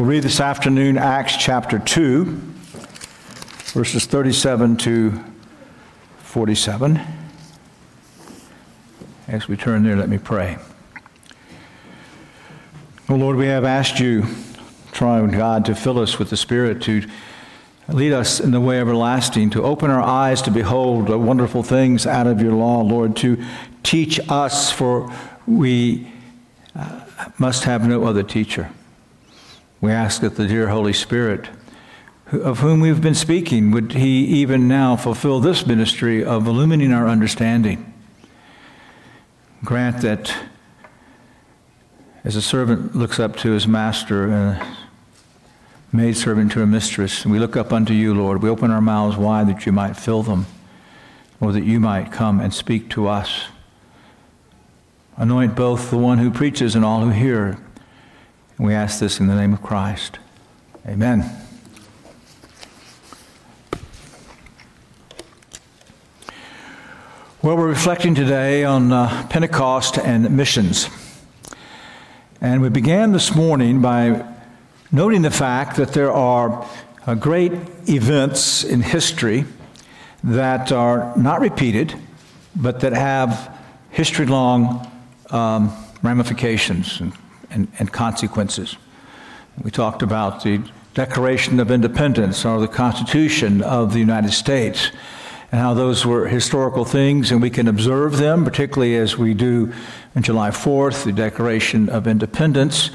We'll read this afternoon Acts chapter 2, verses 37 to 47. As we turn there, let me pray. Oh Lord, we have asked you, triune God, to fill us with the Spirit, to lead us in the way everlasting, to open our eyes to behold the wonderful things out of your law, Lord, to teach us, for we uh, must have no other teacher. We ask that the dear Holy Spirit, of whom we've been speaking, would he even now fulfill this ministry of illumining our understanding. Grant that as a servant looks up to his master and a maidservant to her mistress, we look up unto you, Lord, we open our mouths wide that you might fill them, or that you might come and speak to us. Anoint both the one who preaches and all who hear. And we ask this in the name of Christ. Amen. Well, we're reflecting today on uh, Pentecost and missions. And we began this morning by noting the fact that there are uh, great events in history that are not repeated, but that have history long um, ramifications and and, and consequences. We talked about the Declaration of Independence or the Constitution of the United States and how those were historical things, and we can observe them, particularly as we do on July 4th, the Declaration of Independence.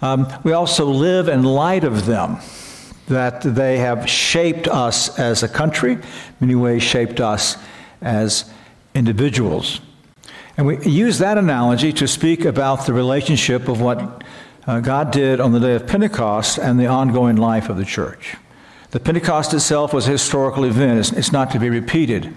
Um, we also live in light of them, that they have shaped us as a country, many ways shaped us as individuals. And we use that analogy to speak about the relationship of what uh, God did on the day of Pentecost and the ongoing life of the church. The Pentecost itself was a historical event, it's, it's not to be repeated.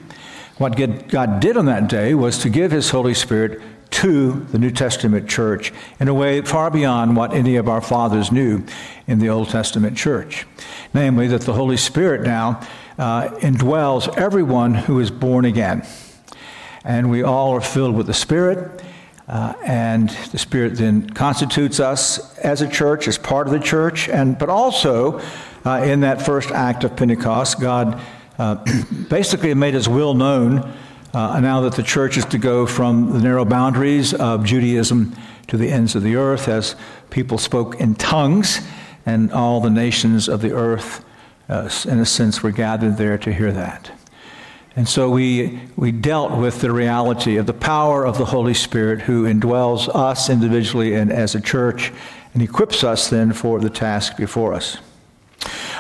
What God did on that day was to give His Holy Spirit to the New Testament church in a way far beyond what any of our fathers knew in the Old Testament church. Namely, that the Holy Spirit now uh, indwells everyone who is born again and we all are filled with the Spirit. Uh, and the Spirit then constitutes us as a church, as part of the church, and but also uh, in that first act of Pentecost, God uh, basically made His will known. Uh, now that the church is to go from the narrow boundaries of Judaism to the ends of the earth, as people spoke in tongues, and all the nations of the earth, uh, in a sense, were gathered there to hear that. And so we, we dealt with the reality of the power of the Holy Spirit who indwells us individually and as a church and equips us then for the task before us.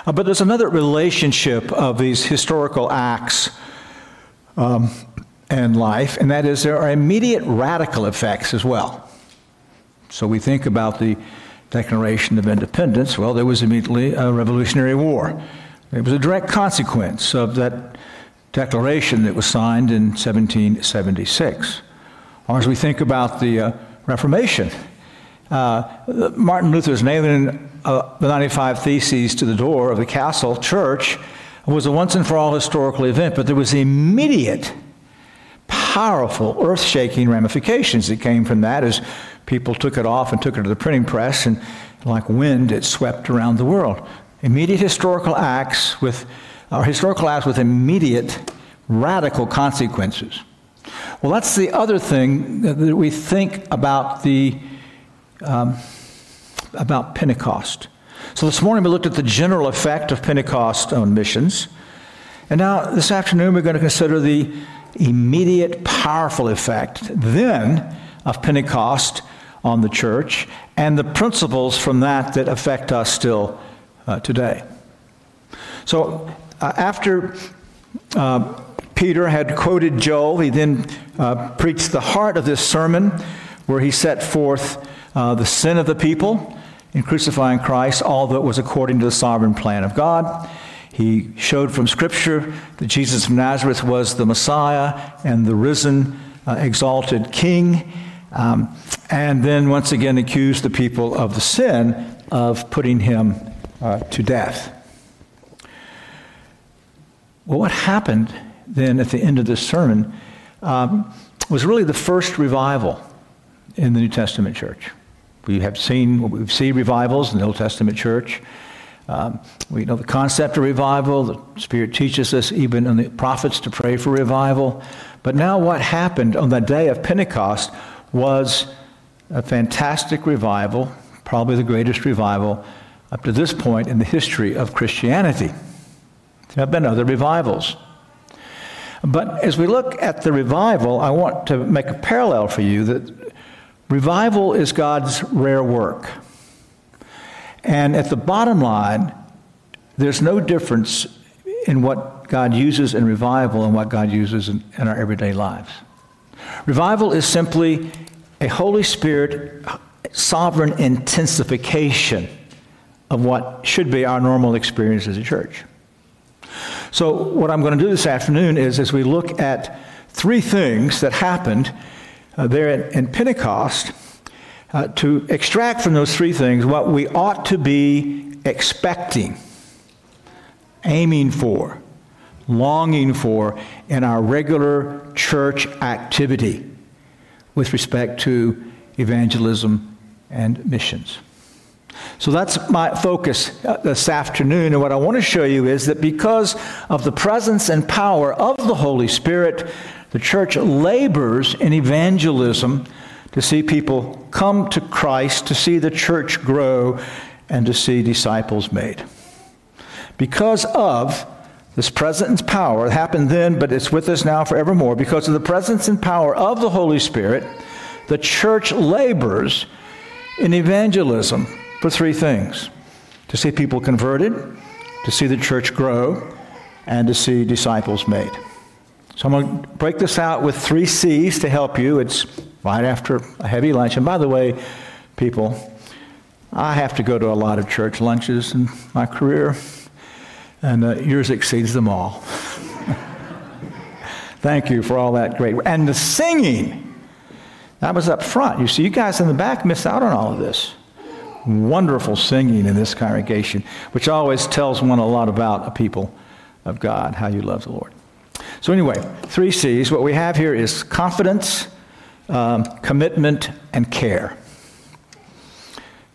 Uh, but there's another relationship of these historical acts um, and life, and that is there are immediate radical effects as well. So we think about the Declaration of Independence. Well, there was immediately a Revolutionary War. It was a direct consequence of that declaration that was signed in 1776. Or as we think about the uh, Reformation, uh, Martin Luther's nailing uh, the 95 Theses to the door of the castle church was a once and for all historical event, but there was immediate, powerful, earth shaking ramifications that came from that as people took it off and took it to the printing press, and like wind, it swept around the world. Immediate historical acts with are historical acts with immediate radical consequences. Well, that's the other thing that we think about the um, about Pentecost. So this morning we looked at the general effect of Pentecost on missions, and now this afternoon we're going to consider the immediate, powerful effect then of Pentecost on the church and the principles from that that affect us still uh, today. So uh, after uh, Peter had quoted Joel, he then uh, preached the heart of this sermon where he set forth uh, the sin of the people in crucifying Christ, although it was according to the sovereign plan of God. He showed from Scripture that Jesus of Nazareth was the Messiah and the risen, uh, exalted King, um, and then once again accused the people of the sin of putting him uh, to death. Well, what happened then at the end of this sermon um, was really the first revival in the New Testament church. We have seen, we've seen revivals in the Old Testament church. Um, we know the concept of revival. The Spirit teaches us, even in the prophets, to pray for revival. But now, what happened on the day of Pentecost was a fantastic revival, probably the greatest revival up to this point in the history of Christianity. There have been other revivals. But as we look at the revival, I want to make a parallel for you that revival is God's rare work. And at the bottom line, there's no difference in what God uses in revival and what God uses in, in our everyday lives. Revival is simply a Holy Spirit sovereign intensification of what should be our normal experience as a church. So, what I'm going to do this afternoon is as we look at three things that happened uh, there in, in Pentecost, uh, to extract from those three things what we ought to be expecting, aiming for, longing for in our regular church activity with respect to evangelism and missions. So that's my focus uh, this afternoon. And what I want to show you is that because of the presence and power of the Holy Spirit, the church labors in evangelism to see people come to Christ, to see the church grow, and to see disciples made. Because of this presence and power, it happened then, but it's with us now forevermore. Because of the presence and power of the Holy Spirit, the church labors in evangelism for three things to see people converted, to see the church grow, and to see disciples made. So I'm going to break this out with three C's to help you. It's right after a heavy lunch. And by the way, people, I have to go to a lot of church lunches in my career, and uh, yours exceeds them all. Thank you for all that great. And the singing, that was up front. You see, you guys in the back miss out on all of this. Wonderful singing in this congregation, which always tells one a lot about a people of God, how you love the Lord. So, anyway, three C's. What we have here is confidence, um, commitment, and care.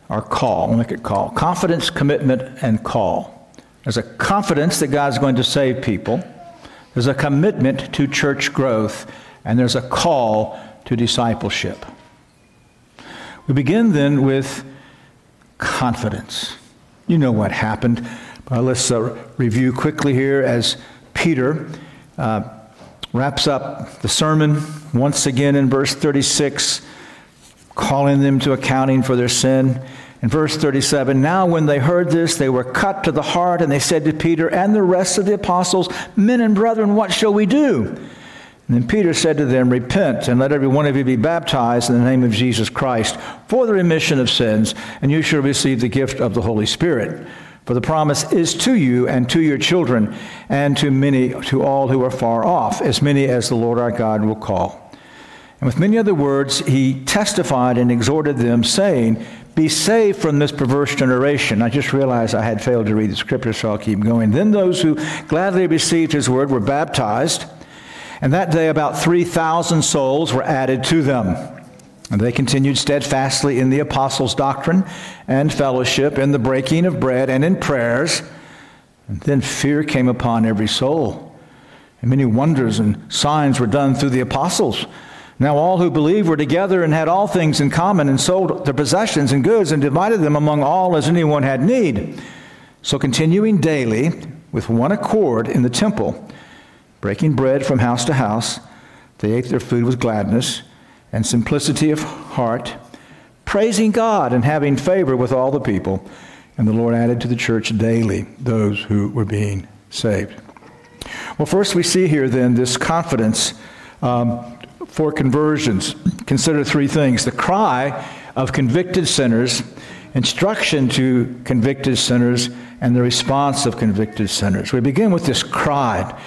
Our call, look at call. Confidence, commitment, and call. There's a confidence that God's going to save people, there's a commitment to church growth, and there's a call to discipleship. We begin then with confidence. You know what happened. But let's uh, review quickly here as Peter uh, wraps up the sermon once again in verse 36, calling them to accounting for their sin. In verse 37, now when they heard this, they were cut to the heart, and they said to Peter and the rest of the apostles, Men and brethren, what shall we do? And then Peter said to them, Repent, and let every one of you be baptized in the name of Jesus Christ for the remission of sins, and you shall receive the gift of the Holy Spirit. For the promise is to you and to your children and to many, to all who are far off, as many as the Lord our God will call. And with many other words, he testified and exhorted them, saying, Be saved from this perverse generation. I just realized I had failed to read the scripture, so I'll keep going. Then those who gladly received his word were baptized, and that day about 3,000 souls were added to them. And they continued steadfastly in the apostles' doctrine and fellowship, in the breaking of bread and in prayers. And then fear came upon every soul. And many wonders and signs were done through the apostles. Now all who believed were together and had all things in common, and sold their possessions and goods, and divided them among all as anyone had need. So continuing daily with one accord in the temple, breaking bread from house to house, they ate their food with gladness and simplicity of heart, praising God and having favor with all the people. And the Lord added to the church daily those who were being saved. Well, first we see here then this confidence um, for conversions. Consider three things the cry of convicted sinners, instruction to convicted sinners, and the response of convicted sinners. We begin with this cry.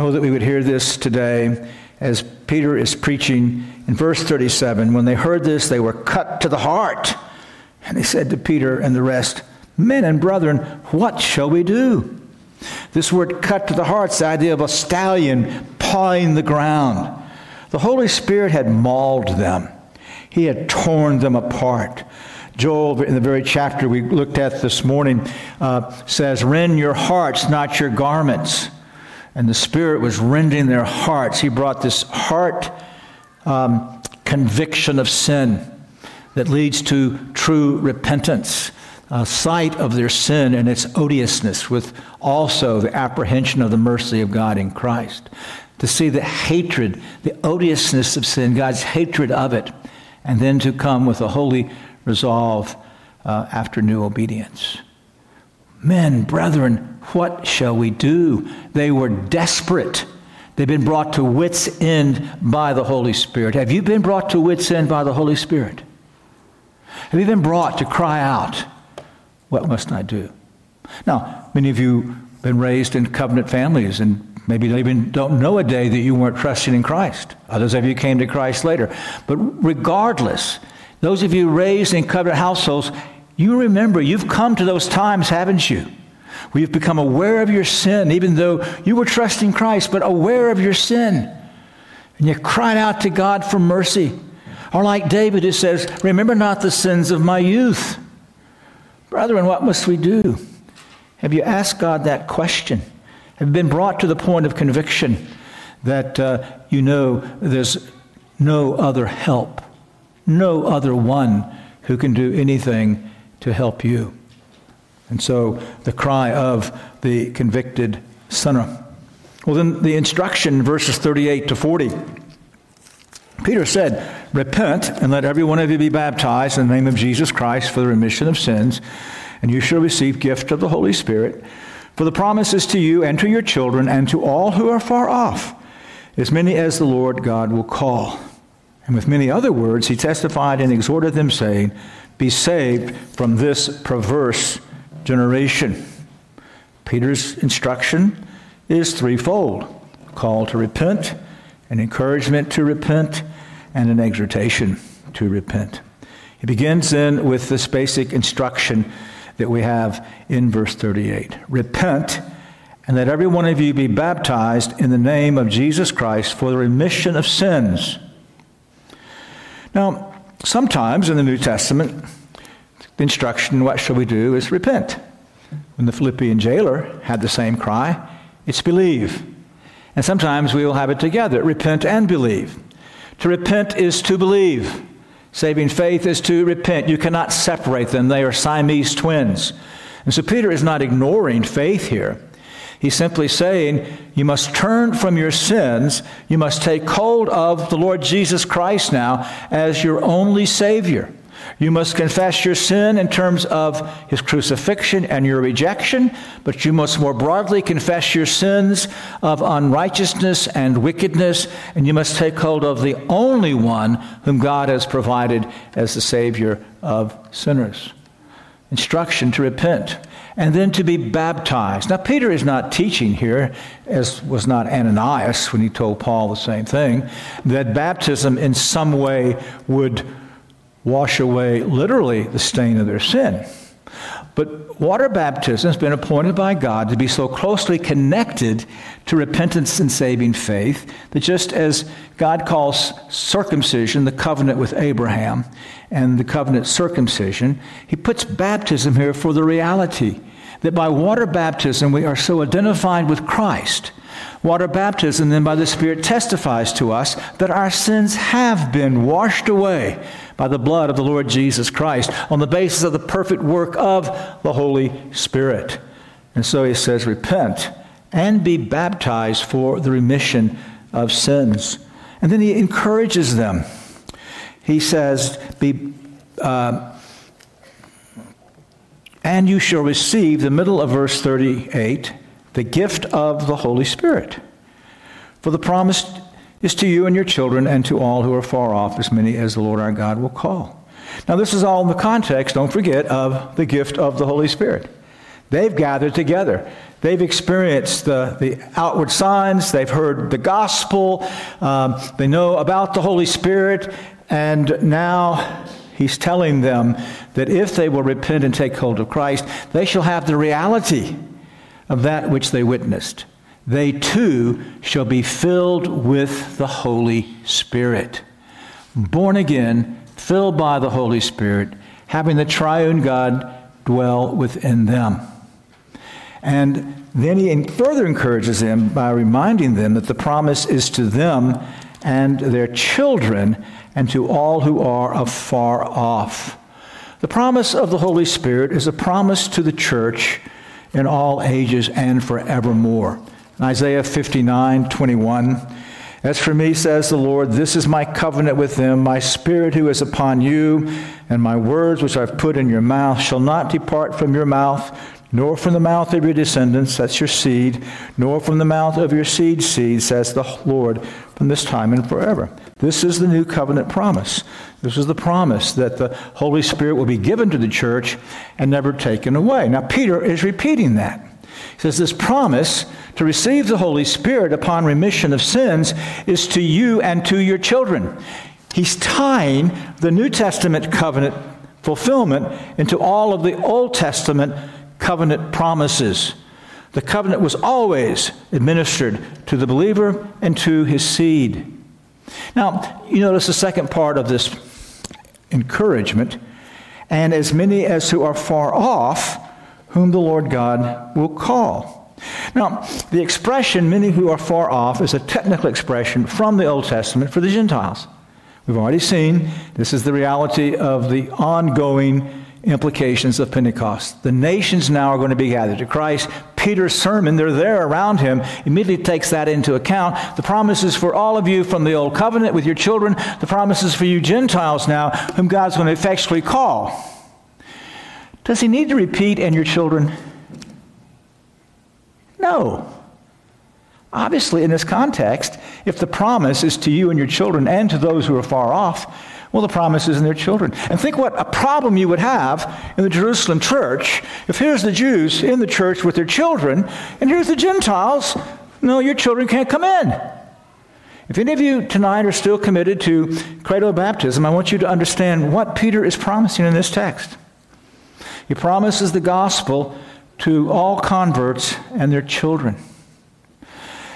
Oh, that we would hear this today as Peter is preaching in verse 37. When they heard this, they were cut to the heart. And they said to Peter and the rest, Men and brethren, what shall we do? This word cut to the heart is the idea of a stallion pawing the ground. The Holy Spirit had mauled them. He had torn them apart. Joel, in the very chapter we looked at this morning, uh, says, Rend your hearts, not your garments. And the Spirit was rending their hearts. He brought this heart um, conviction of sin that leads to true repentance, a sight of their sin and its odiousness, with also the apprehension of the mercy of God in Christ. To see the hatred, the odiousness of sin, God's hatred of it, and then to come with a holy resolve uh, after new obedience. Men, brethren, what shall we do? They were desperate. They've been brought to wits' end by the Holy Spirit. Have you been brought to wits' end by the Holy Spirit? Have you been brought to cry out, What must I do? Now, many of you have been raised in covenant families and maybe they even don't know a day that you weren't trusting in Christ. Others of you came to Christ later. But regardless, those of you raised in covenant households, you remember you've come to those times, haven't you? Where you've become aware of your sin, even though you were trusting Christ, but aware of your sin. And you cried out to God for mercy. Or like David, who says, Remember not the sins of my youth. Brethren, what must we do? Have you asked God that question? Have you been brought to the point of conviction that uh, you know there's no other help? no other one who can do anything to help you. And so the cry of the convicted sinner. Well, then the instruction, verses 38 to 40. Peter said, Repent and let every one of you be baptized in the name of Jesus Christ for the remission of sins, and you shall receive gift of the Holy Spirit. For the promise is to you and to your children and to all who are far off, as many as the Lord God will call. And with many other words, he testified and exhorted them, saying, Be saved from this perverse generation. Peter's instruction is threefold call to repent, an encouragement to repent, and an exhortation to repent. He begins then with this basic instruction that we have in verse 38 Repent, and let every one of you be baptized in the name of Jesus Christ for the remission of sins now, sometimes in the New Testament, the instruction, what shall we do, is repent. When the Philippian jailer had the same cry, it's believe. And sometimes we will have it together repent and believe. To repent is to believe. Saving faith is to repent. You cannot separate them, they are Siamese twins. And so Peter is not ignoring faith here. He's simply saying, you must turn from your sins. You must take hold of the Lord Jesus Christ now as your only Savior. You must confess your sin in terms of his crucifixion and your rejection, but you must more broadly confess your sins of unrighteousness and wickedness, and you must take hold of the only one whom God has provided as the Savior of sinners. Instruction to repent and then to be baptized. Now, Peter is not teaching here, as was not Ananias when he told Paul the same thing, that baptism in some way would wash away literally the stain of their sin. But water baptism has been appointed by God to be so closely connected to repentance and saving faith that just as God calls circumcision the covenant with Abraham and the covenant circumcision, he puts baptism here for the reality that by water baptism we are so identified with Christ. Water baptism, then, by the Spirit testifies to us that our sins have been washed away by the blood of the Lord Jesus Christ on the basis of the perfect work of the Holy Spirit. And so he says, Repent and be baptized for the remission of sins. And then he encourages them. He says, Be. Uh, and you shall receive, the middle of verse 38, the gift of the Holy Spirit. For the promise is to you and your children and to all who are far off, as many as the Lord our God will call. Now, this is all in the context, don't forget, of the gift of the Holy Spirit. They've gathered together. They've experienced the, the outward signs. They've heard the gospel. Um, they know about the Holy Spirit. And now He's telling them that if they will repent and take hold of Christ, they shall have the reality of that which they witnessed. They too shall be filled with the Holy Spirit. Born again, filled by the Holy Spirit, having the triune God dwell within them. And then he further encourages them by reminding them that the promise is to them and their children and to all who are afar off. The promise of the Holy Spirit is a promise to the church in all ages and forevermore. In Isaiah 59 21, as for me, says the Lord, this is my covenant with them, my spirit who is upon you, and my words which I've put in your mouth shall not depart from your mouth, nor from the mouth of your descendants, that's your seed, nor from the mouth of your seed seed, says the Lord, from this time and forever. This is the new covenant promise. This is the promise that the Holy Spirit will be given to the church and never taken away. Now, Peter is repeating that. He says, This promise to receive the Holy Spirit upon remission of sins is to you and to your children. He's tying the New Testament covenant fulfillment into all of the Old Testament covenant promises. The covenant was always administered to the believer and to his seed. Now, you notice the second part of this encouragement and as many as who are far off, whom the Lord God will call. Now, the expression many who are far off is a technical expression from the Old Testament for the Gentiles. We've already seen this is the reality of the ongoing implications of Pentecost. The nations now are going to be gathered to Christ. Peter's sermon, they're there around him, immediately takes that into account. The promises for all of you from the old covenant with your children, the promises for you Gentiles now, whom God's going to effectually call. Does he need to repeat, and your children? No. Obviously, in this context, if the promise is to you and your children and to those who are far off, well, the promise is in their children. And think what a problem you would have in the Jerusalem church if here's the Jews in the church with their children, and here's the Gentiles. No, your children can't come in. If any of you tonight are still committed to credo baptism, I want you to understand what Peter is promising in this text. He promises the gospel to all converts and their children.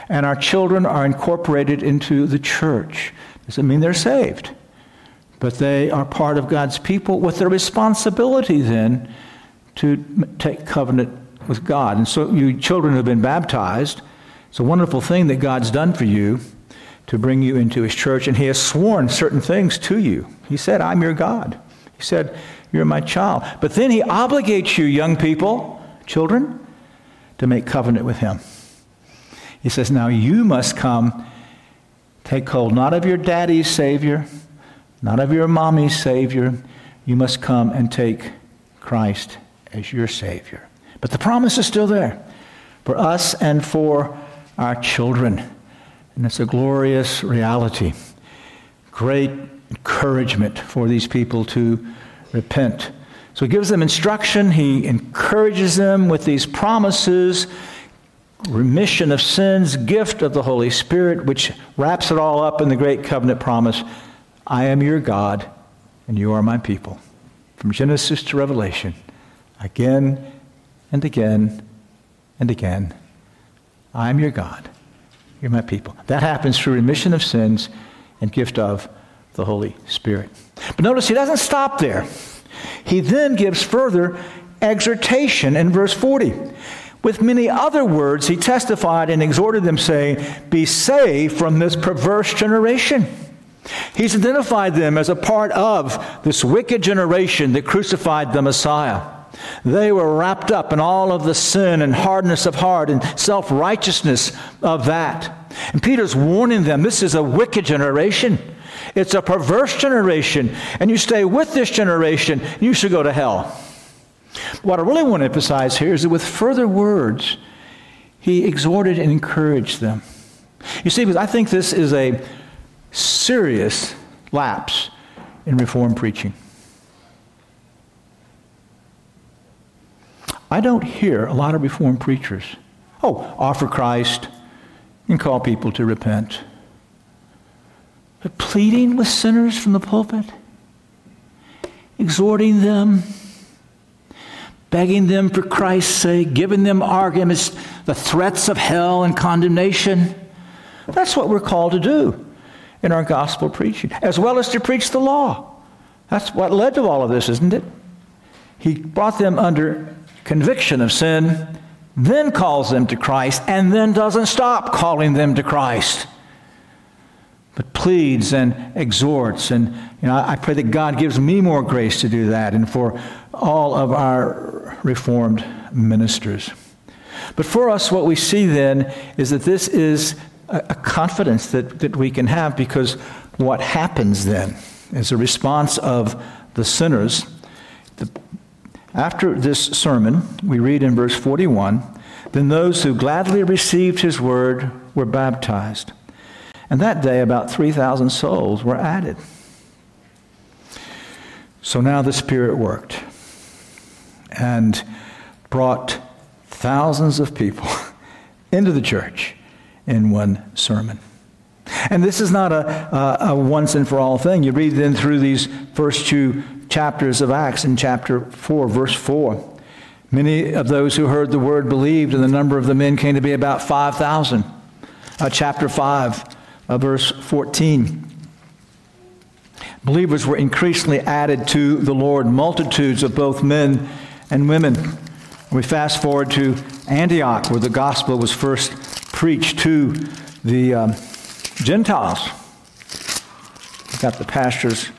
And our children are incorporated into the church. Doesn't mean they're saved but they are part of God's people with the responsibility then to take covenant with God. And so, you children have been baptized, it's a wonderful thing that God's done for you to bring you into His church, and He has sworn certain things to you. He said, I'm your God. He said, You're my child. But then He obligates you, young people, children, to make covenant with Him. He says, Now you must come, take hold not of your daddy's Savior not of your mommy's Savior. You must come and take Christ as your Savior. But the promise is still there for us and for our children. And it's a glorious reality. Great encouragement for these people to repent. So he gives them instruction, he encourages them with these promises remission of sins, gift of the Holy Spirit, which wraps it all up in the great covenant promise I am your God, and you are my people. From Genesis to Revelation, again and again and again, I am your God. You're my people. That happens through remission of sins and gift of the Holy Spirit. But notice he doesn't stop there. He then gives further exhortation in verse 40. With many other words, he testified and exhorted them, saying, Be saved from this perverse generation. He's identified them as a part of this wicked generation that crucified the Messiah. They were wrapped up in all of the sin and hardness of heart and self righteousness of that. And Peter's warning them this is a wicked generation. It's a perverse generation. And you stay with this generation, you should go to hell. What I really want to emphasize here is that with further words, he exhorted and encouraged them. You see, because I think this is a serious lapse in Reformed preaching. I don't hear a lot of Reformed preachers, oh, offer Christ and call people to repent. But pleading with sinners from the pulpit, exhorting them, begging them for Christ's sake, giving them arguments, the threats of hell and condemnation. That's what we're called to do in our gospel preaching, as well as to preach the law. That's what led to all of this, isn't it? He brought them under conviction of sin, then calls them to Christ, and then doesn't stop calling them to Christ but pleads and exhorts. And you know, I pray that God gives me more grace to do that and for all of our Reformed ministers. But for us, what we see then is that this is a, a confidence that, that we can have because what happens then is a response of the sinners. The, after this sermon, we read in verse 41 Then those who gladly received his word were baptized. And that day, about 3,000 souls were added. So now the Spirit worked and brought thousands of people into the church in one sermon. And this is not a, a, a, once and for all thing. You read then through these first two chapters of Acts in chapter 4, verse 4. Many of those who heard the word believed, and the number of the men came to be about 5,000. Uh, chapter 5, uh, verse 14. Believers were increasingly added to the Lord, multitudes of both men and women. We fast forward to Antioch, where the gospel was first preached to the um, Gentiles. Got the pastor's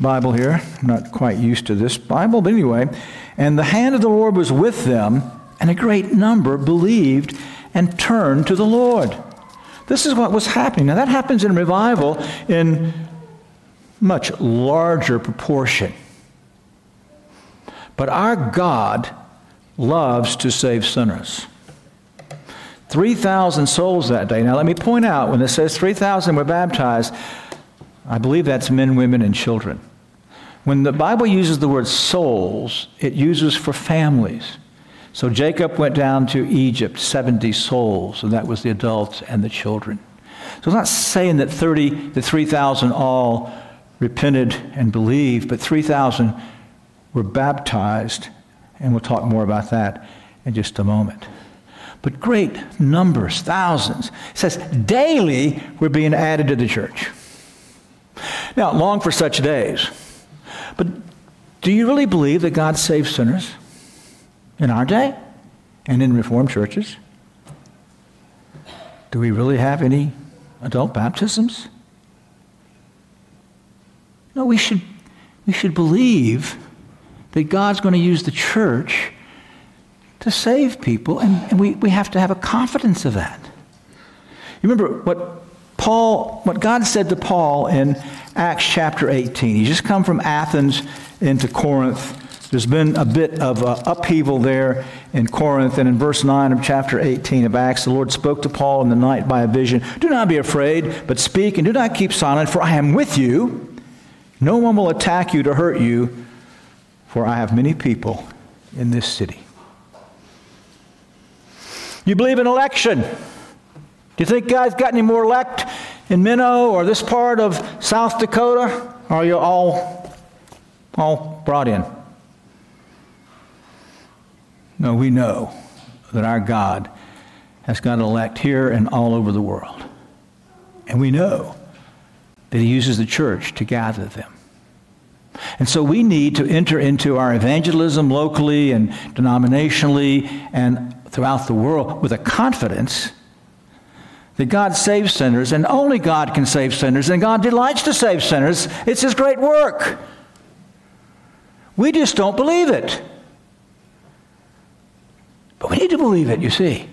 Bible here. I'm not quite used to this Bible, but anyway. And the hand of the Lord was with them, and a great number believed and turned to the Lord. This is what was happening. Now, that happens in revival in much larger proportion. But our God loves to save sinners. 3,000 souls that day. Now, let me point out when it says 3,000 were baptized, I believe that's men, women, and children. When the Bible uses the word souls, it uses for families. So Jacob went down to Egypt, 70 souls, and that was the adults and the children. So it's not saying that 30 to 3,000 all repented and believed, but 3,000 were baptized, and we'll talk more about that in just a moment. But great numbers, thousands. It says daily we're being added to the church. Now, long for such days. But do you really believe that God saves sinners? in our day and in Reformed churches? Do we really have any adult baptisms? No, we should, we should believe that God's going to use the church to save people, and, and we, we have to have a confidence of that. You remember what Paul, what God said to Paul in Acts chapter 18. He's just come from Athens into Corinth. There's been a bit of uh, upheaval there in Corinth, and in verse 9 of chapter 18 of Acts, the Lord spoke to Paul in the night by a vision Do not be afraid, but speak, and do not keep silent, for I am with you. No one will attack you to hurt you, for I have many people in this city. You believe in election? Do you think God's got any more elect in Menno or this part of South Dakota? Or are you all, all brought in? No, we know that our God has got elect here and all over the world. And we know that He uses the church to gather them. And so we need to enter into our evangelism locally and denominationally and throughout the world with a confidence that God saves sinners and only God can save sinners and God delights to save sinners. It's His great work. We just don't believe it. But we need to believe it, you see.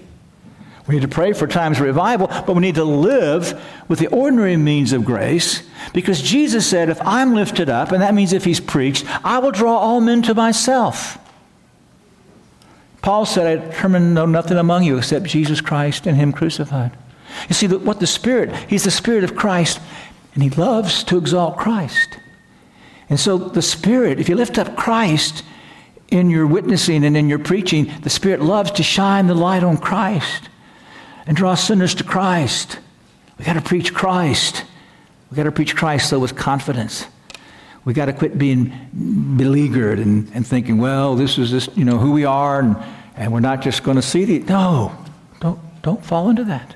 We need to pray for times of revival, but we need to live with the ordinary means of grace because Jesus said, If I'm lifted up, and that means if he's preached, I will draw all men to myself. Paul said, I determined to know nothing among you except Jesus Christ and him crucified. You see, what the Spirit, he's the Spirit of Christ, and he loves to exalt Christ. And so the Spirit, if you lift up Christ, in your witnessing and in your preaching, the Spirit loves to shine the light on Christ and draw sinners to Christ. We got to preach Christ. We got to preach Christ, though, with confidence. We got to quit being beleaguered and, and thinking, well, this is just, you know, who we are, and, and we're not just going to see the. No, don't, don't fall into that.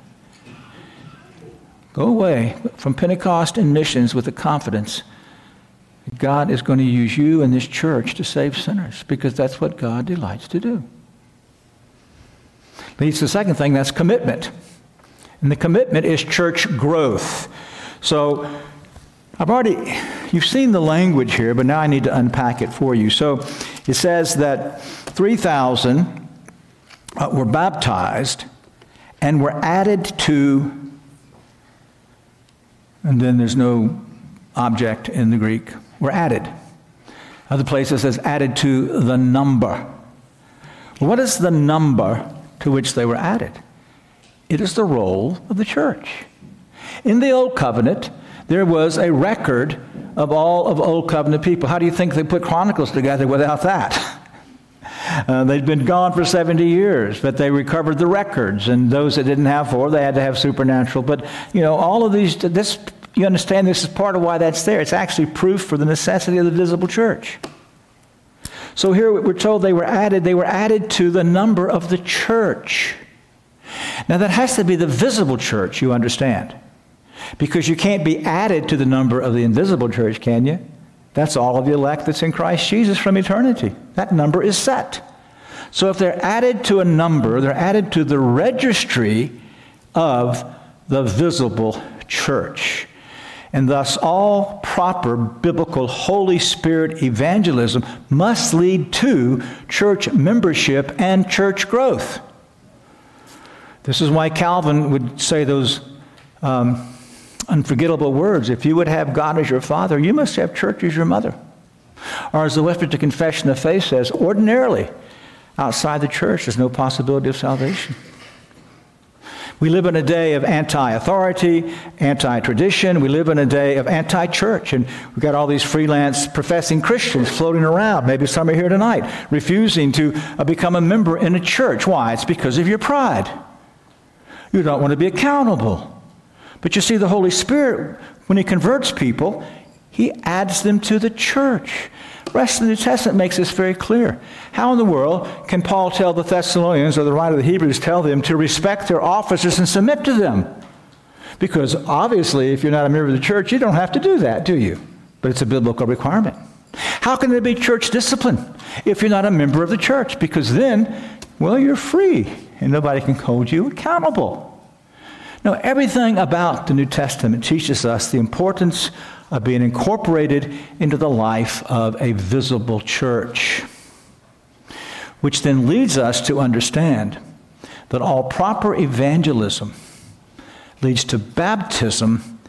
Go away from Pentecost and missions with the confidence that God is going to use you and this church to save sinners because that's what God delights to do. Leads to the second thing that's commitment. And the commitment is church growth. So I've already, you've seen the language here, but now I need to unpack it for you. So it says that 3,000 uh, were baptized and were added to, and then there's no object in the Greek, were added. Other places says added to the number. What is the number to which they were added? It is the roll of the church. In the Old Covenant, there was a record of all of Old Covenant people. How do you think they put Chronicles together without that? Uh, they'd been gone for 70 years, but they recovered the records. And those that didn't have four, they had to have supernatural. But, you know, all of these, this, you understand this is part of why that's there. It's actually proof for the necessity of the visible church. So here we're told they were added, they were added to the number of the church. Now that has to be the visible church, you understand. Because you can't be added to the number of the invisible church, can you? That's all of the elect that's in Christ Jesus from eternity. That number is set. So if they're added to a number, they're added to the registry of the visible church. And thus, all proper biblical Holy Spirit evangelism must lead to church membership and church growth. This is why Calvin would say those um, unforgettable words. If you would have God as your father, you must have church as your mother. Or as the Westminster Confession of Faith says, ordinarily, outside the church, there's no possibility of salvation. We live in a day of anti authority, anti tradition. We live in a day of anti church. And we've got all these freelance professing Christians floating around. Maybe some are here tonight, refusing to uh, become a member in a church. Why? It's because of your pride. You don't want to be accountable. But you see, the Holy Spirit, when He converts people, He adds them to the church. The rest of the New Testament makes this very clear. How in the world can Paul tell the Thessalonians or the writer of the Hebrews tell them to respect their officers and submit to them? Because obviously, if you're not a member of the church, you don't have to do that, do you? But it's a biblical requirement. How can there be church discipline if you're not a member of the church? Because then, well, you're free and nobody can hold you accountable. Now, everything about the New Testament teaches us the importance of being incorporated into the life of a visible church, which then leads us to understand that all proper evangelism leads to baptism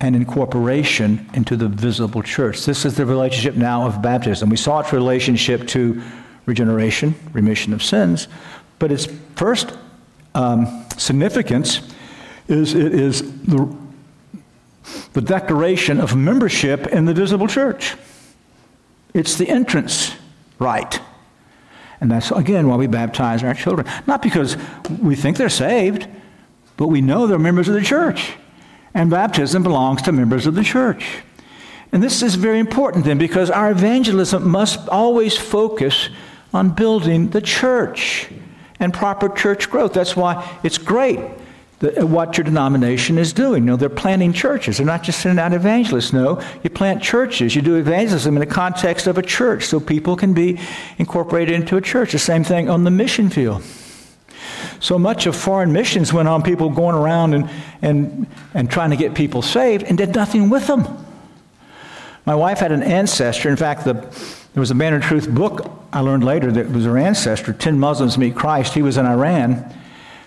and incorporation into the visible church. This is the relationship now of baptism. We saw its relationship to regeneration, remission of sins, but its first um, significance is it is the, the declaration of membership in the visible church. It's the entrance right. And that's, again, why we baptize our children. Not because we think they're saved, but we know they're members of the church. And baptism belongs to members of the church. And this is very important then because our evangelism must always focus on building the church and proper church growth. That's why it's great the, uh, what your denomination is doing. Know, they're planting churches. They're not just sending out evangelists. No, you plant churches. You do evangelism in the context of a church so people can be incorporated into a church. The same thing on the mission field. So much of foreign missions went on people going around and, and, and trying to get people saved and did nothing with them. My wife had an ancestor. In fact, the, there was a Man of Truth book I learned later that was her ancestor, 10 Muslims Meet Christ. He was in Iran.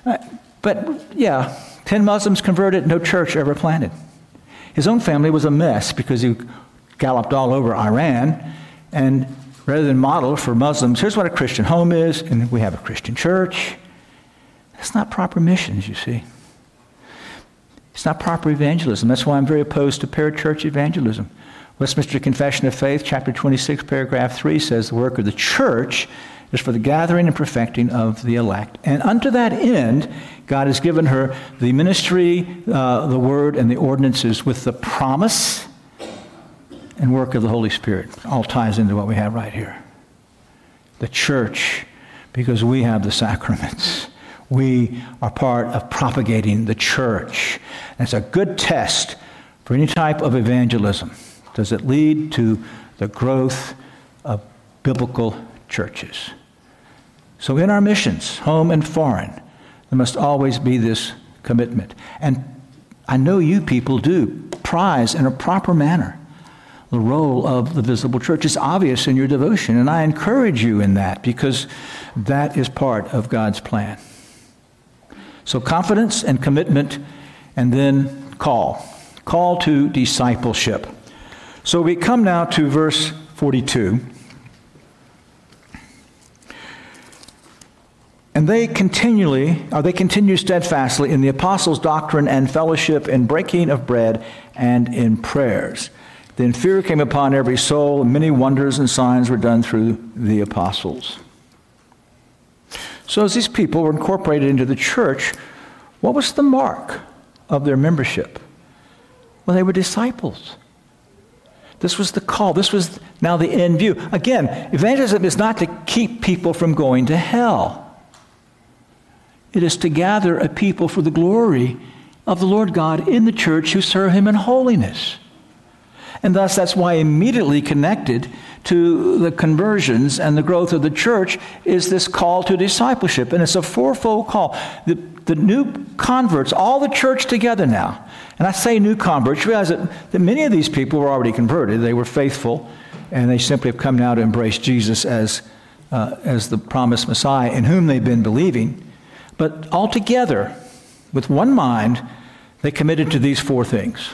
Uh, But yeah, 10 Muslims converted, no church ever planted. His own family was a mess because he galloped all over Iran. And rather than model for Muslims, here's what a Christian home is, and we have a Christian church. That's not proper missions, you see. It's not proper evangelism. That's why I'm very opposed to parachurch evangelism. Westminster Confession of Faith, chapter 26, paragraph 3 says the work of the church is for the gathering and perfecting of the elect. And unto that end, God has given her the ministry, uh, the word, and the ordinances with the promise and work of the Holy Spirit. All ties into what we have right here. The church, because we have the sacraments. We are part of propagating the church. And it's a good test for any type of evangelism. does it lead to the growth of biblical churches. So, in our missions, home and foreign, there must always be this commitment. And I know you people do prize in a proper manner the role of the visible church. It's obvious in your devotion, and I encourage you in that because that is part of God's plan. So, confidence and commitment, and then call. Call to discipleship. So, we come now to verse 42. And they continually, or they continue steadfastly in the apostles' doctrine and fellowship, in breaking of bread, and in prayers. Then fear came upon every soul, and many wonders and signs were done through the apostles. So, as these people were incorporated into the church, what was the mark of their membership? Well, they were disciples. This was the call. This was now the end view. Again, evangelism is not to keep people from going to hell. It is to gather a people for the glory of the Lord God in the church who serve Him in holiness. And thus, that's why immediately connected to the conversions and the growth of the church is this call to discipleship. And it's a fourfold call. The, the new converts, all the church together now. And I say new converts, realize that, that many of these people were already converted. They were faithful, and they simply have come now to embrace Jesus as, uh, as the promised Messiah in whom they've been believing. But altogether, with one mind, they committed to these four things.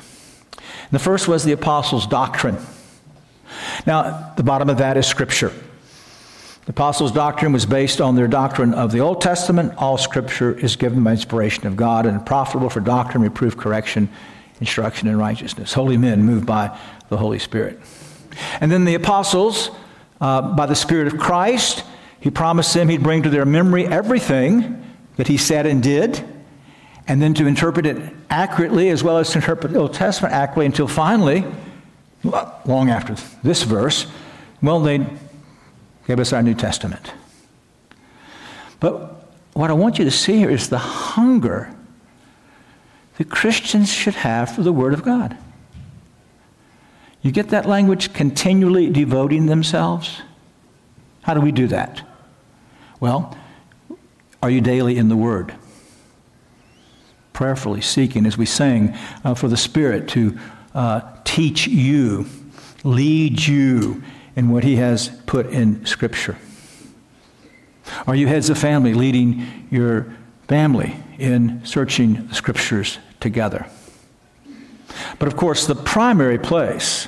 The first was the apostles' doctrine. Now, the bottom of that is Scripture. The apostles' doctrine was based on their doctrine of the Old Testament. All Scripture is given by inspiration of God and profitable for doctrine, reproof, correction, instruction in righteousness. Holy men moved by the Holy Spirit. And then the apostles, uh, by the Spirit of Christ, he promised them he'd bring to their memory everything that he said and did, and then to interpret it accurately as well as to interpret the Old Testament accurately until finally, long after this verse, well, they gave us our New Testament. But what I want you to see here is the hunger that Christians should have for the Word of God. You get that language continually devoting themselves? How do we do that? Well, are you daily in the Word? Prayerfully seeking, as we sang, uh, for the Spirit to uh, teach you, lead you in what He has put in Scripture. Are you heads of family leading your family in searching the Scriptures together? But of course, the primary place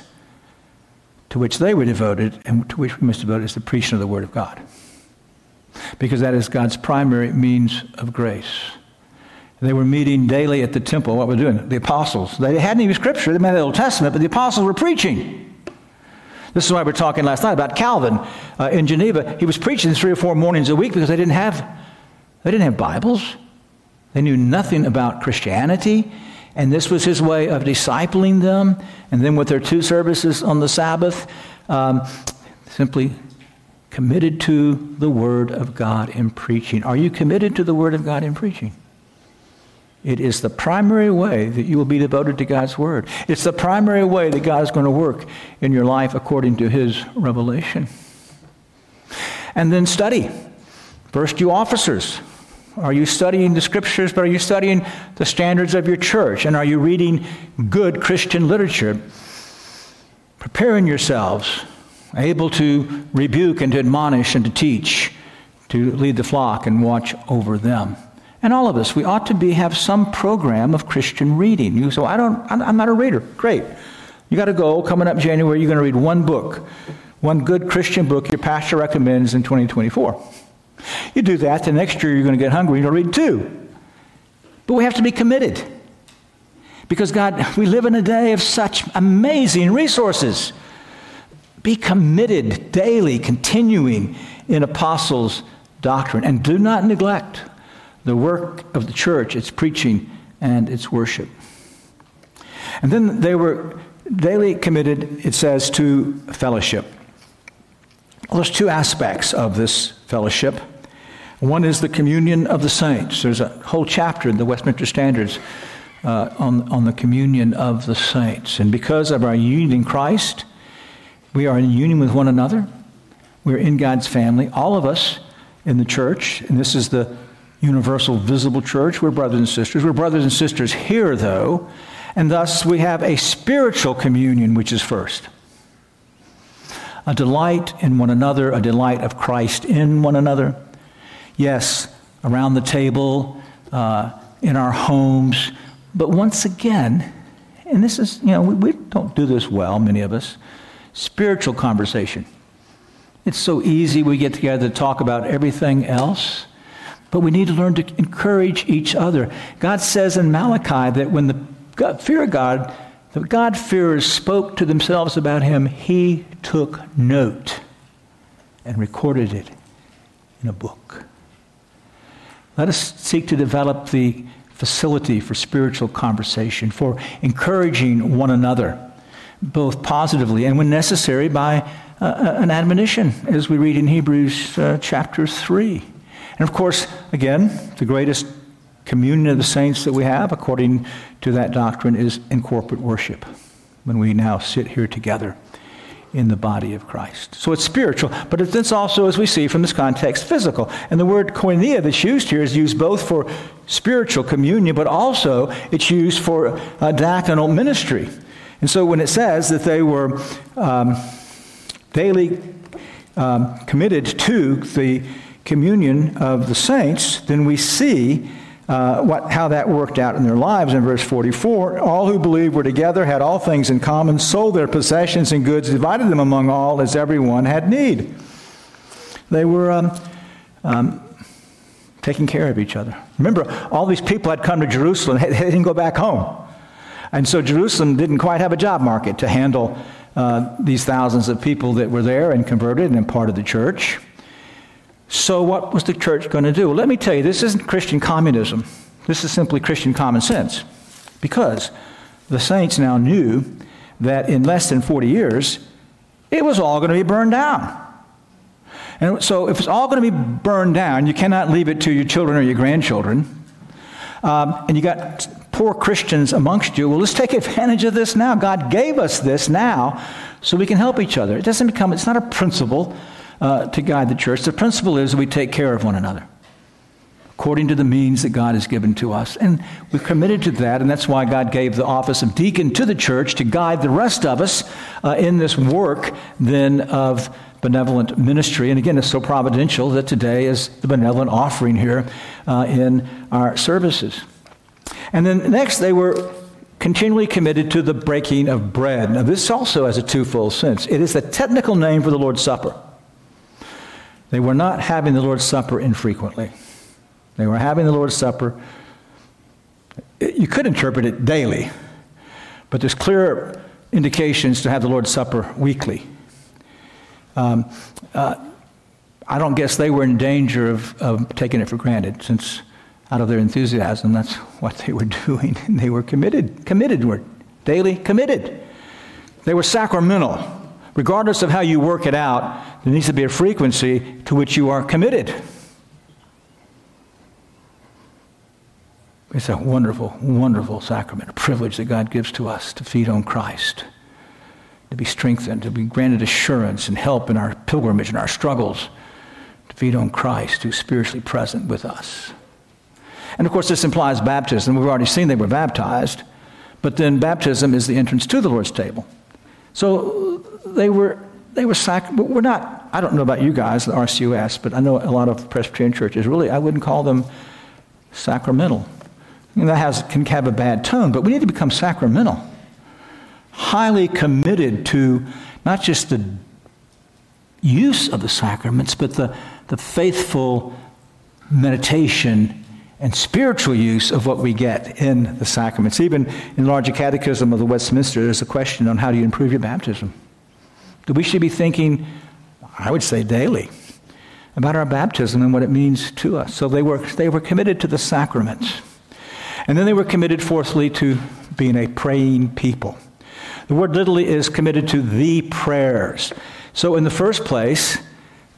to which they were devoted and to which we must devote is the preaching of the Word of God because that is God's primary means of grace. They were meeting daily at the temple. What were they doing? The apostles. They hadn't even scripture. They had the Old Testament, but the apostles were preaching. This is why we were talking last night about Calvin uh, in Geneva. He was preaching three or four mornings a week because they didn't have they didn't have Bibles. They knew nothing about Christianity, and this was his way of discipling them. And then with their two services on the Sabbath, um, simply committed to the Word of God in preaching. Are you committed to the Word of God in preaching? It is the primary way that you will be devoted to God's Word. It's the primary way that God is going to work in your life according to His revelation. And then study. First, you officers. Are you studying the scriptures, but are you studying the standards of your church? And are you reading good Christian literature? Preparing yourselves able to rebuke and to admonish and to teach, to lead the flock and watch over them. And all of us, we ought to be, have some program of Christian reading. You say, I don't, I'm not a reader. Great. You got to go, coming up January, you're going to read one book, one good Christian book your pastor recommends in 2024. You do that, the next year you're going to get hungry, you're going to read two. But we have to be committed. Because God, we live in a day of such amazing resources. Be committed daily, continuing in apostles' doctrine. And do not neglect the work of the church, its preaching and its worship. And then they were daily committed, it says, to fellowship. Well, there's two aspects of this fellowship. One is the communion of the saints. There's a whole chapter in the Westminster Standards uh, on, on the communion of the saints. And because of our union in Christ, we are in union with one another. We're in God's family. All of us in the church, and this is the universal visible church, we're brothers and sisters. We're brothers and sisters here, though, and thus we have a spiritual communion, which is first. A delight in one another, a delight of Christ in one another. Yes, around the table, uh, in our homes, but once again, and this is, you know, we, we don't do this well, many of us, spiritual conversation. It's so easy we get together to talk about everything else, but we need to learn to encourage each other. God says in Malachi that when the God, fear of God, the God-fearers spoke to themselves about him, he took note and recorded it in a book. Let us seek to develop the facility for spiritual conversation, for encouraging one another, both positively and when necessary by uh, uh, an admonition, as we read in Hebrews uh, chapter 3. And of course, again, the greatest communion of the saints that we have, according to that doctrine, is in corporate worship, when we now sit here together in the body of Christ. So it's spiritual, but it's also, as we see from this context, physical. And the word koinonia that's used here is used both for spiritual communion, but also it's used for uh, diaconal ministry. And so when it says that they were um, daily um, committed to the communion of the saints, then we see uh, what, how that worked out in their lives in verse 44. All who believed were together, had all things in common, sold their possessions and goods, divided them among all as everyone had need. They were um, um, taking care of each other. Remember, all these people had come to Jerusalem, they didn't go back home. And so Jerusalem didn't quite have a job market to handle uh, these thousands of people that were there and converted and part of the church. So, what was the church going to do? Well, let me tell you, this isn't Christian communism. This is simply Christian common sense. Because the saints now knew that in less than 40 years, it was all going to be burned down. And so, if it's all going to be burned down, you cannot leave it to your children or your grandchildren. Um, and you got poor Christians amongst you. Well, let's take advantage of this now. God gave us this now so we can help each other. It doesn't become, it's not a principle uh, to guide the church. The principle is we take care of one another according to the means that God has given to us. And we're committed to that, and that's why God gave the office of deacon to the church to guide the rest of us uh, in this work then of benevolent ministry. And again, it's so providential that today is the benevolent offering here uh, in our services. And then next, they were continually committed to the breaking of bread. Now, this also has a twofold sense. It is the technical name for the Lord's Supper. They were not having the Lord's Supper infrequently. They were having the Lord's Supper. You could interpret it daily, but there's clear indications to have the Lord's Supper weekly. Um, uh, I don't guess they were in danger of, of taking it for granted, since out of their enthusiasm, that's what they were doing. They were committed, committed were daily committed. They were sacramental. Regardless of how you work it out, there needs to be a frequency to which you are committed. It's a wonderful, wonderful sacrament, a privilege that God gives to us to feed on Christ, to be strengthened, to be granted assurance and help in our pilgrimage and our struggles, to feed on Christ who's spiritually present with us. And of course, this implies baptism. We've already seen they were baptized, but then baptism is the entrance to the Lord's table. So they were they were sac- we're not i don't know about you guys the rcus but i know a lot of presbyterian churches really i wouldn't call them sacramental mean, that has, can have a bad tone but we need to become sacramental highly committed to not just the use of the sacraments but the, the faithful meditation and spiritual use of what we get in the sacraments. Even in the Larger Catechism of the Westminster, there's a question on how do you improve your baptism. That we should be thinking, I would say daily, about our baptism and what it means to us. So they were, they were committed to the sacraments. And then they were committed, fourthly, to being a praying people. The word literally is committed to the prayers. So, in the first place,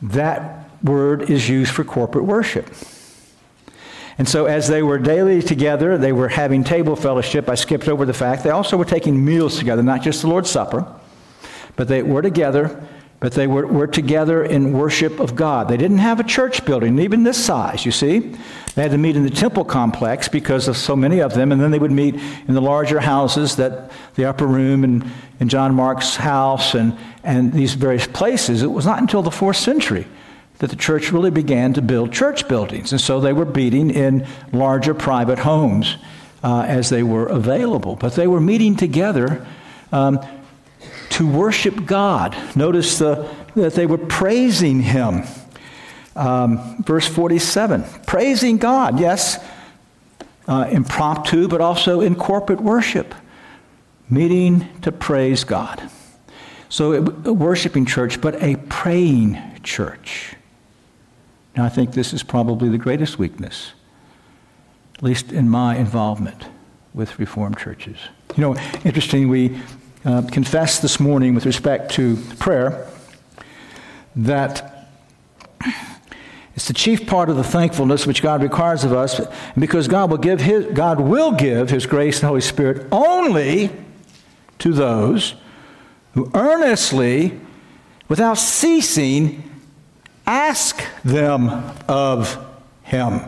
that word is used for corporate worship. And so, as they were daily together, they were having table fellowship. I skipped over the fact they also were taking meals together, not just the Lord's Supper, but they were together, but they were, were together in worship of God. They didn't have a church building, even this size, you see. They had to meet in the temple complex because of so many of them, and then they would meet in the larger houses, that the upper room and, and John Mark's house and, and these various places. It was not until the fourth century that the church really began to build church buildings. And so they were meeting in larger private homes uh, as they were available. But they were meeting together um, to worship God. Notice the, that they were praising Him. Um, verse 47 praising God, yes, uh, impromptu, but also in corporate worship, meeting to praise God. So, a worshiping church, but a praying church. Now, I think this is probably the greatest weakness, at least in my involvement with Reformed churches. You know, interesting, we uh, confessed this morning with respect to prayer that it's the chief part of the thankfulness which God requires of us, because God will give his, God will give His grace and Holy Spirit only to those who earnestly, without ceasing, Ask them of him.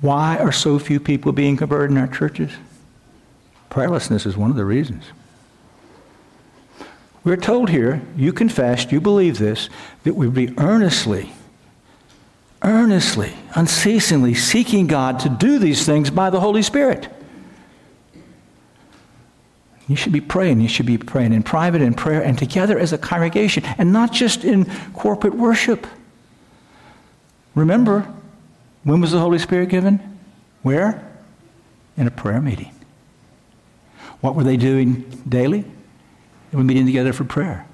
Why are so few people being converted in our churches? Prayerlessness is one of the reasons. We're told here, you confessed, you believe this, that we be earnestly, earnestly, unceasingly seeking God to do these things by the Holy Spirit. You should be praying. You should be praying in private, in prayer, and together as a congregation, and not just in corporate worship. Remember, when was the Holy Spirit given? Where? In a prayer meeting. What were they doing daily? They were meeting together for prayer.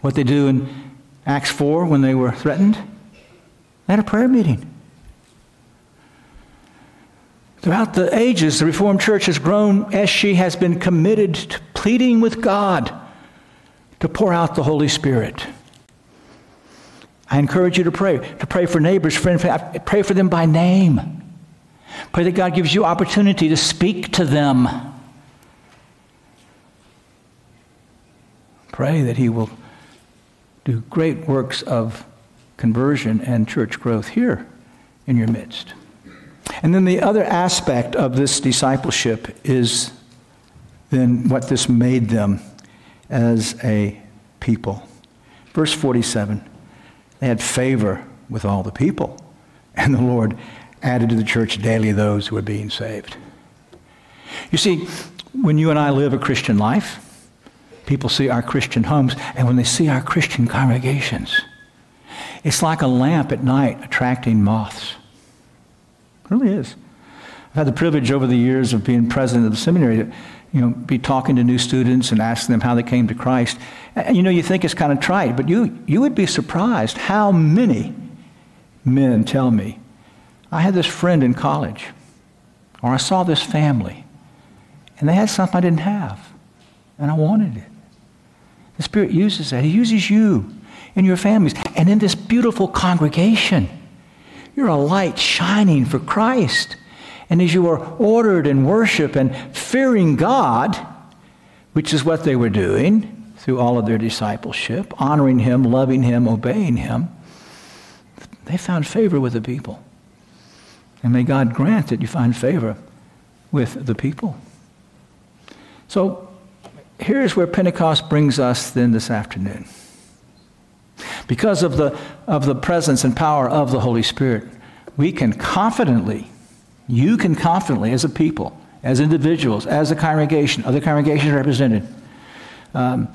What they do in Acts 4 when they were threatened? They had a prayer meeting. Throughout the ages, the Reformed Church has grown as she has been committed to pleading with God to pour out the Holy Spirit. I encourage you to pray, to pray for neighbors, friends, pray for them by name. Pray that God gives you opportunity to speak to them. Pray that He will do great works of conversion and church growth here in your midst. And then the other aspect of this discipleship is then what this made them as a people. Verse 47 they had favor with all the people, and the Lord added to the church daily those who were being saved. You see, when you and I live a Christian life, people see our Christian homes, and when they see our Christian congregations, it's like a lamp at night attracting moths. It really is. I've had the privilege over the years of being president of the seminary to, you know, be talking to new students and asking them how they came to Christ. And you know, you think it's kind of trite, but you, you would be surprised how many men tell me, I had this friend in college, or I saw this family, and they had something I didn't have, and I wanted it. The Spirit uses that. He uses you in your families and in this beautiful congregation. You're a light shining for Christ. And as you are ordered in worship and fearing God, which is what they were doing through all of their discipleship, honoring Him, loving Him, obeying Him, they found favor with the people. And may God grant that you find favor with the people. So here's where Pentecost brings us then this afternoon. Because of the, of the presence and power of the Holy Spirit, we can confidently, you can confidently, as a people, as individuals, as a congregation, other congregations represented, um,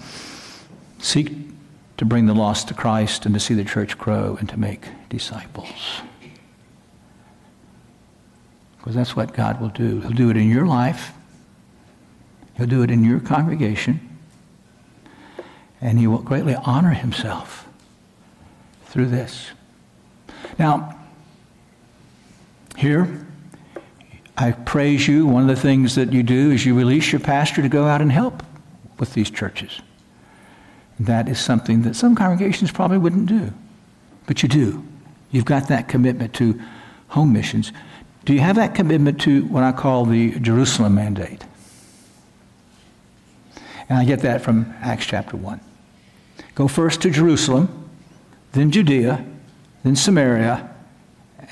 seek to bring the lost to Christ and to see the church grow and to make disciples. Because that's what God will do. He'll do it in your life, He'll do it in your congregation, and He will greatly honor Himself through this. Now, here, I praise you. One of the things that you do is you release your pastor to go out and help with these churches. That is something that some congregations probably wouldn't do, but you do. You've got that commitment to home missions. Do you have that commitment to what I call the Jerusalem mandate? And I get that from Acts chapter 1. Go first to Jerusalem, then Judea, then Samaria,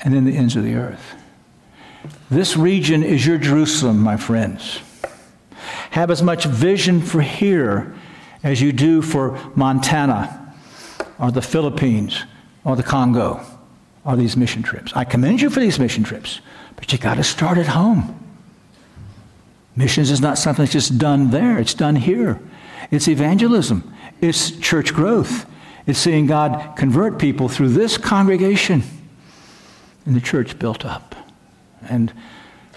and then the ends of the earth. This region is your Jerusalem, my friends. Have as much vision for here as you do for Montana or the Philippines or the Congo or these mission trips. I commend you for these mission trips, but you got to start at home. Missions is not something that's just done there, it's done here. It's evangelism, it's church growth, it's seeing God convert people through this congregation and the church built up and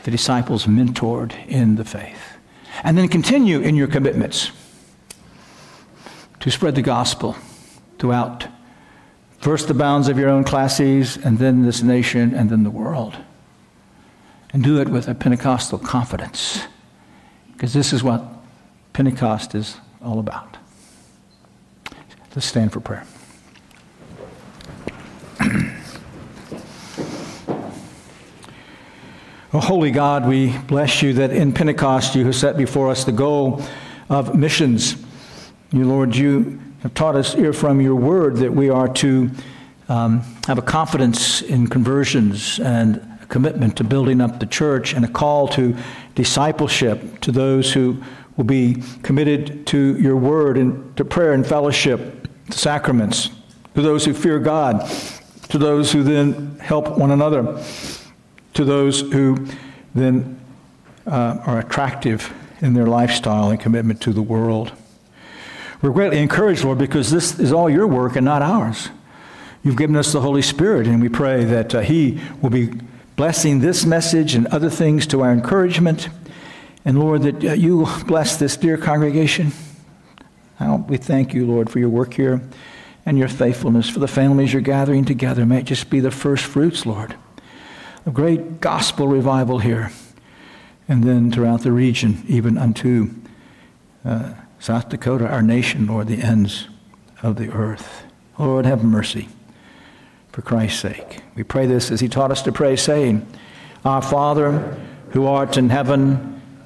the disciples mentored in the faith. And then continue in your commitments to spread the gospel throughout first the bounds of your own classis, and then this nation, and then the world. And do it with a Pentecostal confidence, because this is what Pentecost is all about. Let's stand for prayer. oh, holy God, we bless you that in Pentecost you have set before us the goal of missions. You, Lord, you have taught us here from your word that we are to um, have a confidence in conversions and a commitment to building up the church and a call to discipleship to those who will be committed to your word and to prayer and fellowship, to sacraments, to those who fear God, to those who then help one another, to those who then uh, are attractive in their lifestyle and commitment to the world. We're greatly encouraged, Lord, because this is all your work and not ours. You've given us the Holy Spirit, and we pray that uh, He will be blessing this message and other things to our encouragement. And Lord, that uh, you bless this dear congregation. we thank you, Lord, for your work here and your faithfulness, for the families you're gathering together. May it just be the first fruits, Lord, a great gospel revival here, and then throughout the region, even unto. Uh, South Dakota, our nation, Lord, the ends of the earth. Lord, have mercy for Christ's sake. We pray this as He taught us to pray, saying, Our Father, who art in heaven,